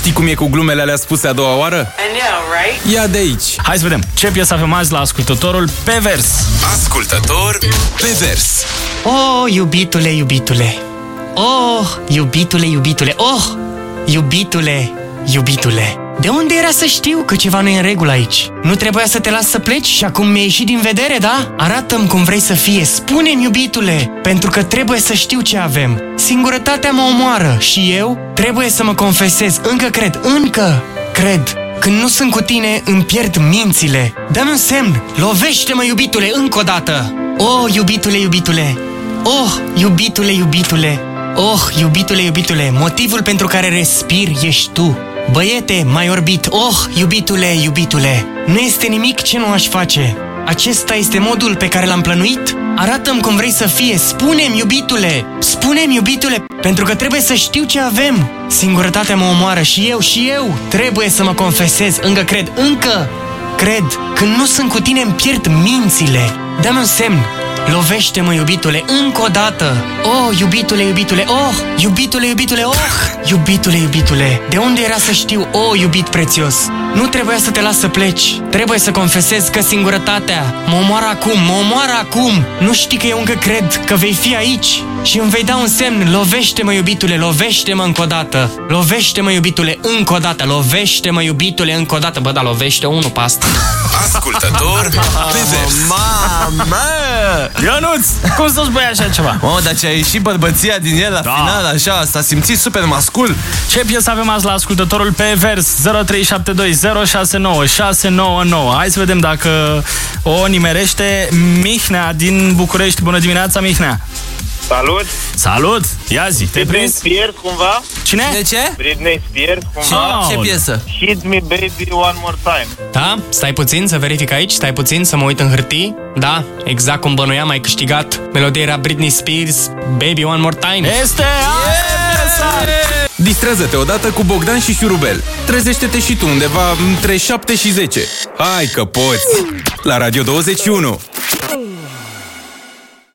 Știi cum e cu glumele alea spuse a doua oară? I know, right? Ia de aici! Hai să vedem ce piesă avem azi la ascultătorul pe vers. Ascultător pe vers. Oh, iubitule, iubitule. Oh, iubitule, iubitule. Oh, iubitule, iubitule. De unde era să știu că ceva nu e în regulă aici? Nu trebuia să te las să pleci și acum mi-ai ieșit din vedere, da? Arată-mi cum vrei să fie, spune-mi, iubitule, pentru că trebuie să știu ce avem. Singurătatea mă omoară și eu trebuie să mă confesez. Încă cred, încă cred. Când nu sunt cu tine, îmi pierd mințile. Dă-mi un semn, lovește-mă, iubitule, încă o dată. Oh, iubitule, iubitule. Oh, iubitule, iubitule. Oh, iubitule, iubitule, motivul pentru care respir ești tu. Băiete, mai orbit, oh, iubitule, iubitule, nu este nimic ce nu aș face. Acesta este modul pe care l-am plănuit? Arată-mi cum vrei să fie, spune-mi, iubitule, spune-mi, iubitule, pentru că trebuie să știu ce avem. Singurătatea mă omoară și eu, și eu trebuie să mă confesez, încă cred, încă cred. Când nu sunt cu tine îmi pierd mințile. Dă-mi un semn, Lovește-mă, iubitule, încă o dată! Oh, iubitule, iubitule, oh, iubitule, iubitule, oh, iubitule, iubitule! De unde era să știu, oh, iubit prețios? Nu trebuia să te las să pleci. Trebuie să confesez că singurătatea mă omoară acum, mă omoară acum. Nu știi că eu încă cred că vei fi aici și îmi vei da un semn. Lovește-mă, iubitule, lovește-mă încă o dată. Lovește-mă, iubitule, încă o dată. Lovește-mă, iubitule, încă o dată. Bă, da, lovește unul pe asta. Ascultător pe vers. Mamă! Ionuț, cum să spui așa ceva? Mamă, dar ce a ieșit bărbăția din el la Da. final, așa, s-a simțit super mascul. Ce piesă avem azi la ascultătorul pe vers 0372 069 699 Hai să vedem dacă o nimerește Mihnea din București Bună dimineața, Mihnea Salut! Salut! Ia zi, te-ai Britney prins? Spears cumva? Cine? De ce? Britney Spears cumva? Ce Aoleu. piesă? Hit me baby one more time. Da? Stai puțin să verific aici, stai puțin să mă uit în hârtii. Da, exact cum bănuiam, ai câștigat. Melodia era Britney Spears, Baby One More Time. Este yeah! Distrează-te odată cu Bogdan și Șurubel. Trezește-te și tu undeva între 7 și 10. Hai că poți! La Radio 21!